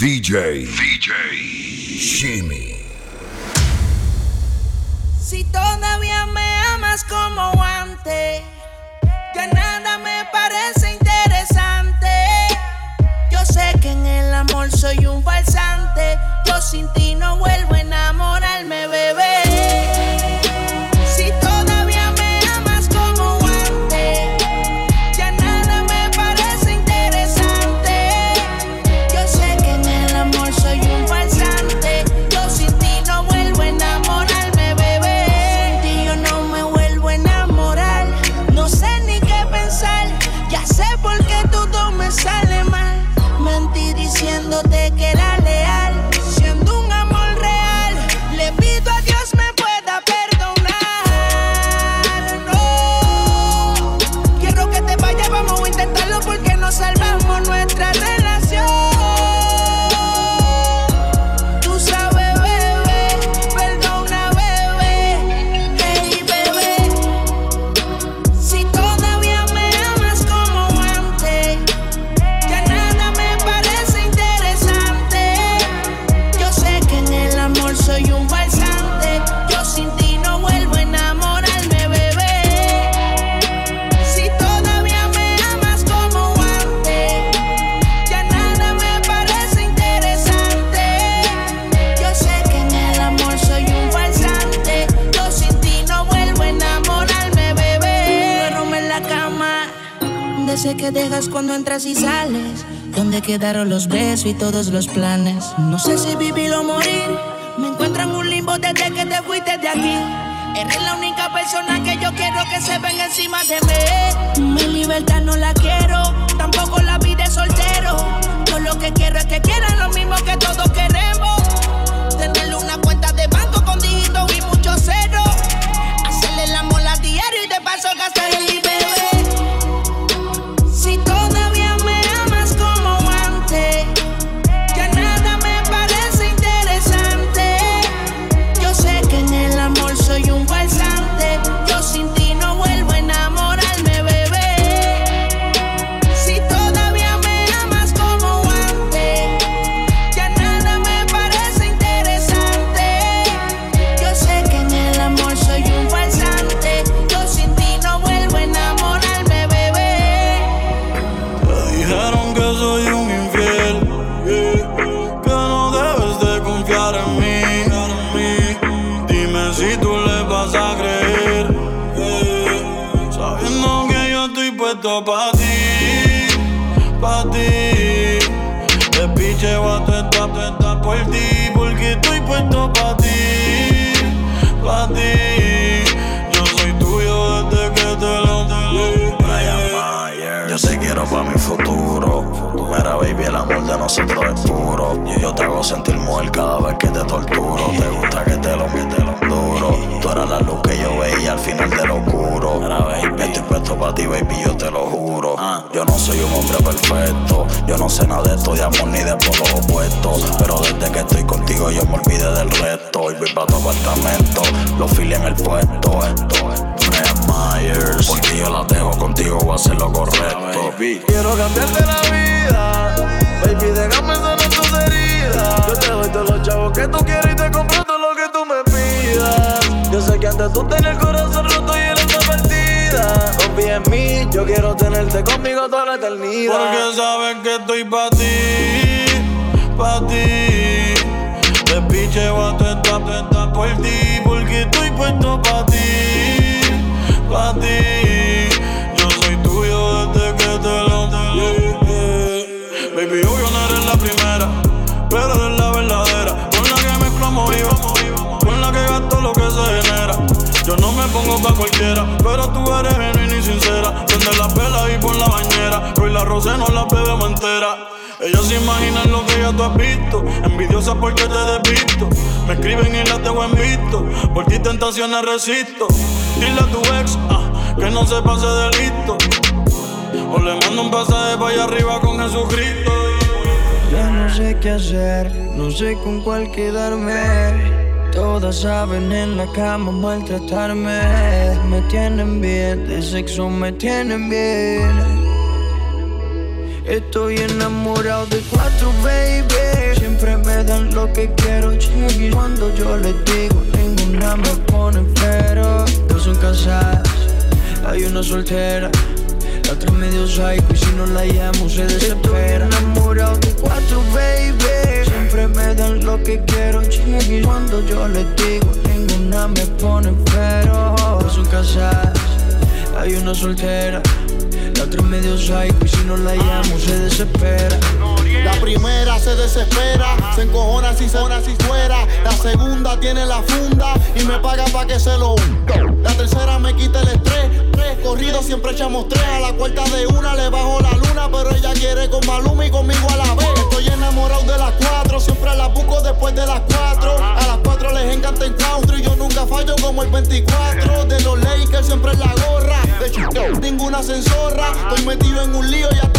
DJ, DJ, Shimmy. Si todavía me amas como antes, ya nada me parece interesante. Yo sé que en el amor soy un falsante. Yo sin dejas cuando entras y sales. ¿Dónde quedaron los besos y todos los planes? No sé si vivir o morir. Me encuentro en un limbo desde que te fuiste de aquí. Eres la única persona que yo quiero que se venga encima de mí. Mi libertad no la quiero, tampoco la vida de soltero. Yo lo que quiero es que quieran lo mismo que todos queremos. Mi futuro. Mira, baby, el amor de nosotros es puro. Y yo te hago sentir mujer cada vez que te torturo. Te gusta que te lo mete lo duro. Tú eras la luz que yo veía al final de lo oscuro. Mira, baby, estoy puesto pa' ti, baby, yo te lo juro. Yo no soy un hombre perfecto. Yo no sé nada de esto de amor ni de polos opuestos. Pero desde que estoy contigo yo me olvidé del resto. Y voy pa' tu apartamento. Los files en el puesto. Esto es Brian Myers. Porque yo la dejo contigo, voy a hacer lo correcto. Quiero cambiarte la vida. Baby, déjame sanar tus heridas. Yo te doy todos los chavos que tú quieres y te compro todo lo que tú me pidas. Yo sé que antes tú tenías el corazón roto y eres una perdida. Confía en mí, yo quiero tenerte conmigo toda la eternidad. Porque sabes que estoy pa' ti, pa' ti. Te picheo a tu por ti. Porque estoy puesto pa' ti, Yo soy tuyo desde que te lo di. Baby, obvio no eres la primera, pero eres la verdadera. Con la que y vamos, con la que gasto lo que se genera. Yo no me pongo pa' cualquiera, pero tú eres genuina y sincera. Prende la vela y pon la bañera. Hoy la rosé no la bebemos entera. Ellos se imaginan lo que ya tú has visto. Envidiosa porque te despisto. Me escriben y las dejo en visto. Por ti tentaciones resisto. Dile a tu ex ah, que no se pase de listo. O le mando un pasaje para allá arriba con Jesucristo. Ya no sé qué hacer, no sé con cuál quedarme. Todas saben en la cama maltratarme. Me tienen bien, de sexo me tienen bien. Estoy enamorado de cuatro babies. Y cuando yo les digo, ninguna me pone pero. Son casadas, hay una soltera. La otra medio psycho y si no la llamo se desespera. Estoy enamorado de cuatro, baby. Siempre me dan lo que quiero, Y cuando yo les digo, ninguna me pone pero. Son casadas, hay una soltera. La otra medio psycho y si no la llamo se desespera. La primera se desespera, se encojona si se si fuera. La segunda tiene la funda y me paga pa' que se lo La tercera me quita el estrés. Corrido siempre echamos tres. A la cuarta de una le bajo la luna, pero ella quiere con Maluma y conmigo a la vez. Estoy enamorado de las cuatro, siempre la busco después de las cuatro. A las cuatro les encanta el country, yo nunca fallo como el 24. De los Lakers siempre la gorra. De hecho, ninguna censorra. Estoy metido en un lío y porque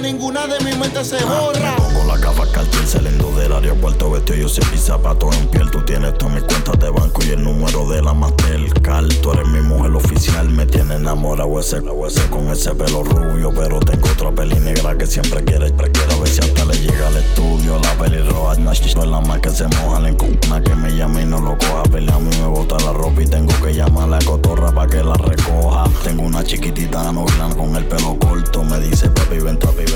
ninguna de mis mentes se borra. Pongo la gafa cartel saliendo del aeropuerto vestido yo sé zapatos en piel. Tú tienes todas mis cuentas de banco y el número de la Mastercard. Tú eres mi mujer oficial, me tiene enamorado ese, ese con ese pelo rubio. Pero tengo otra peli negra que siempre quiere, quiero ver si hasta le llega al estudio. La peli roja, es la más que se moja, la una que me llame y no lo coja. Pelea a mí me bota la ropa y tengo que llamar a la cotorra para que la recoja. Tengo una chiquitita no con el pelo corto, me dice papi, ven, papi.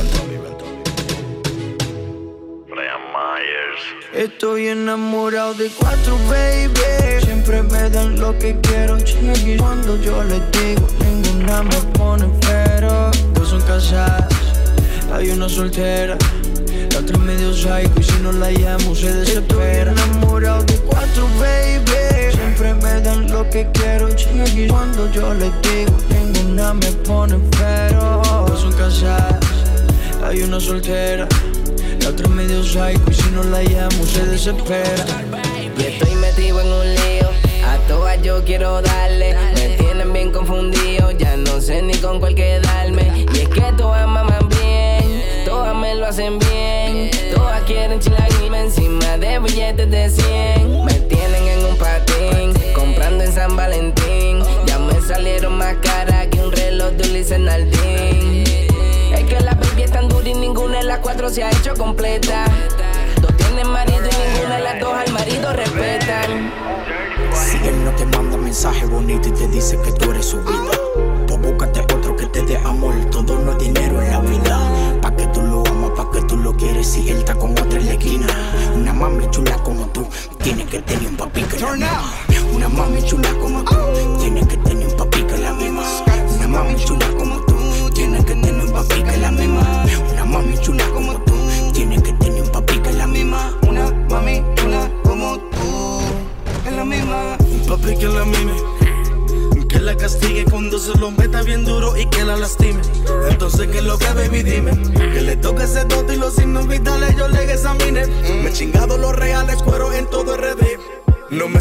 Estoy enamorado de cuatro, baby. Siempre me dan lo que quiero, Y cuando yo les digo, ninguna me pone pero. Dos son casadas, hay una soltera. La otra medio psycho y si no la llamo se desespera. Estoy enamorado de cuatro, baby. Siempre me dan lo que quiero, Y cuando yo les digo, ninguna me pone pero. Dos son casadas, hay una soltera. La otra medio psycho y si no la llamo se desespera. Y estoy metido en un lío, a todas yo quiero darle. Me tienen bien confundido, ya no sé ni con cuál quedarme. Y es que todas maman bien, todas me lo hacen bien. Todas quieren chilaguirme encima de billetes de 100. Me tienen en un patín, comprando en San Valentín. Ya me salieron más caras que un reloj de Ulises Nardín. Tan y ninguna de las cuatro se ha hecho completa.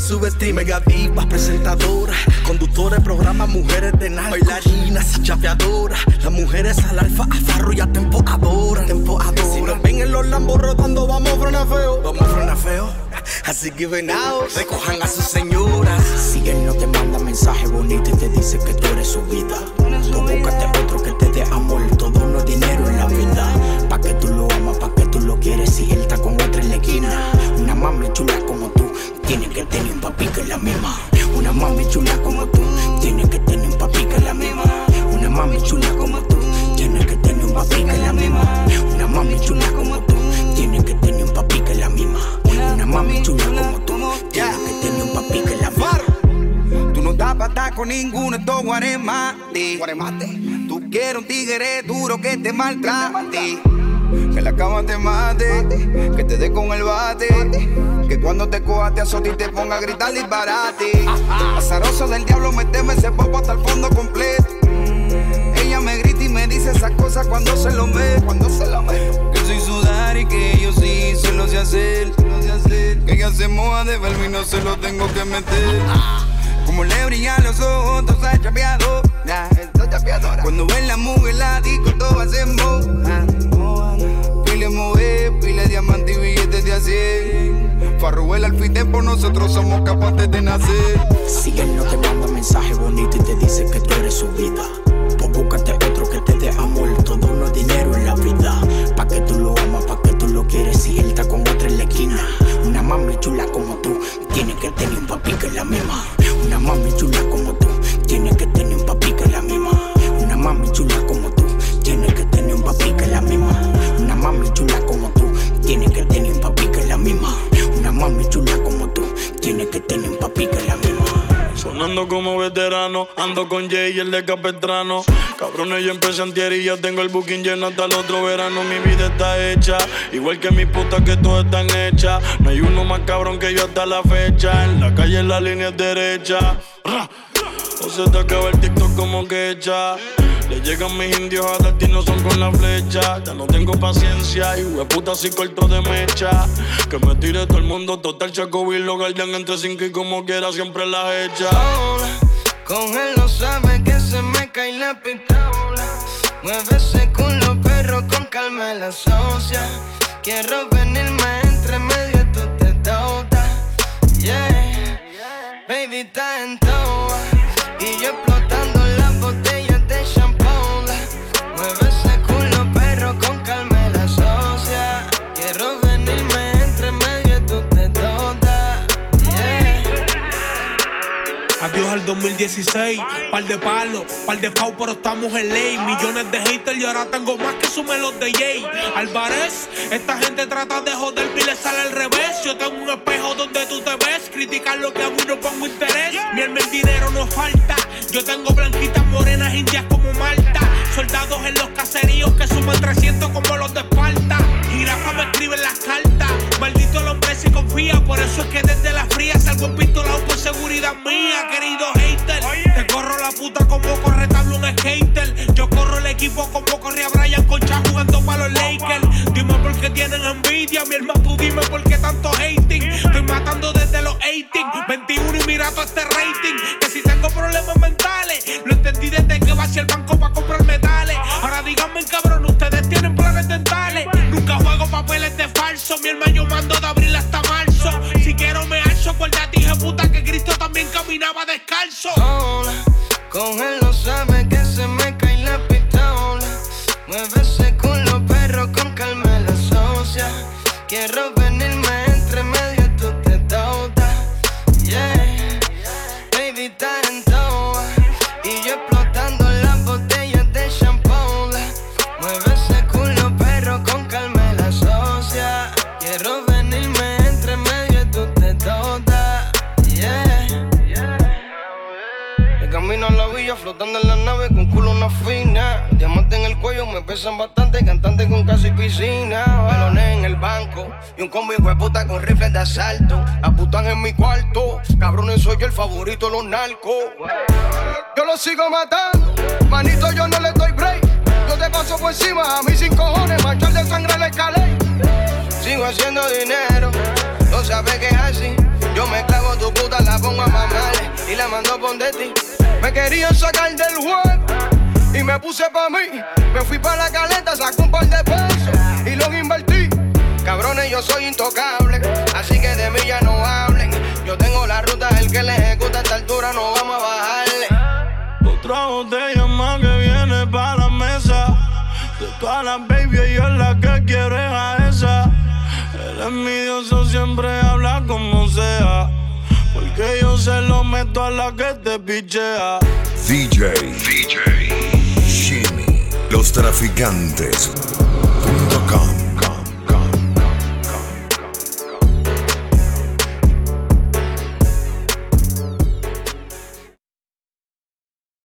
Subestime, diva, presentadora, conductora de programas, mujeres de nada, bailarinas y chapeadoras. Las mujeres al alfa, a farro y a tempo tempo Si nos ven en los lambos rotando, vamos a frenar feo, vamos a frenar feo. Así que venados, recojan a sus señoras. Si él no te manda mensaje bonito y te dice que tú eres su vida, tú búscate otro que te dé amor. Todo no es dinero en la vida. Pa' que tú lo amas, pa' que tú lo quieres. Si él está con otra en la esquina, una mami chula tiene que tener un papi que es la misma. Una mami chula como tú. Tiene que tener un papi que es la misma. Una mami chula como tú. Tiene que tener un papi que es la misma. Una mami chula como tú. Tiene que tener un papi que es la misma. Una mami chula como tú. Tiene que tener un papi que es la misma. Tú no estás para estar con ninguno, esto guaremate. Tú quieres un tigre duro que te maltrate. Que la cama te mate, que te dé con el bate. Cuando te coja te azote y te ponga a gritar disparate. Azaroso del diablo, meteme ese popo hasta el fondo completo. Ella me grita y me dice esas cosas cuando se lo ve, cuando se lo ve. Que soy sudar y que yo sí se lo sé hacer. Que ella se moja de verme y no se lo tengo que meter. Como le brillan los ojos, todo está chapeado. Cuando ven la mujer, la disco, todo hace en y nosotros somos capaces de nacer. Si él no te manda mensaje bonito y te dice que tú eres su vida, pues búscate otro que te dé amor, todo no es dinero en la vida. Pa' que tú lo amas, pa' que tú lo quieres, si él está con otra en la esquina. Una mami chula como tú, tiene que tener un papi que es la misma. Una mami chula Como veterano, ando con Jay y el de Capetrano. Cabrones, yo empecé antier y ya tengo el booking lleno hasta el otro verano. Mi vida está hecha, igual que mis putas que todas están hechas. No hay uno más cabrón que yo hasta la fecha. En la calle la línea derecha. O se te acaba el TikTok como que echa. Le llegan mis indios a dar no son con la flecha. Ya no tengo paciencia y puta si corto de mecha. Que me tire todo el mundo, total chaco y lo guardian entre cinco y como quiera siempre la hecha. Con él no sabe que se me cae la pistola. Mueve ese culo, perro, con calma la socia. Quiero venirme entre medio, tú te dotas. Yeah, baby, está en 2016, par de palos, par de pau, pero estamos en ley. Millones de haters y ahora tengo más que sume los de Jay. Alvarez, esta gente trata de joder y le sale al revés. Yo tengo un espejo donde tú te ves, criticar lo que hago y no pongo interés. Mi alma el dinero no falta. Yo tengo blanquitas morenas indias como Malta. Soldados en los caseríos que suman 300 como los de Esparta. Jirafa me escribe las cartas. Maldito confía. Por eso es que desde la fría salgo en pistolado por seguridad mía, querido hater. Te corro la puta como corre tablo un skater. Yo corro el equipo como corría Brian Concha jugando para los Lakers. Dime por qué tienen envidia, mi hermano. Tú dime por qué tanto hating. Estoy matando desde los 18. 21 y mira todo este rating. Que si tengo problemas mentales, lo entendí desde que vacié el banco para comprar metales. Ahora díganme, cabrón, ustedes tienen planes dentales. Nunca juego papeles de falso. Mi hermano con él no sabe que se me cae la pistola. Mueve flotando en la nave con culo una fina. Diamante en el cuello, me pesan bastante, cantante con casa y piscina. Balones en el banco y un combo de puta con rifles de asalto. Aputan en mi cuarto, cabrones, soy el favorito de los narcos. Yo lo sigo matando, manito, yo no le doy break. Yo te paso por encima, a mí sin cojones, manchar de sangre le escalé. Sigo haciendo dinero, no sabes que es así. Yo me clavo tu puta, la pongo a mamarle y la mando por de ti. Me querían sacar del juego y me puse pa' mí. Me fui pa' la caleta, saco un par de pesos y los invertí. Cabrones, yo soy intocable, así que de mí ya no hablen. Yo tengo la ruta, el que le ejecuta a esta altura, no vamos a bajarle. Otra botella más que viene para la mesa. De todas las baby, yo la que quiero es a esa. El envidioso siempre habla como sea. Porque yo se lo meto a la que te pichea. DJ, DJ, Shimmy, los traficantes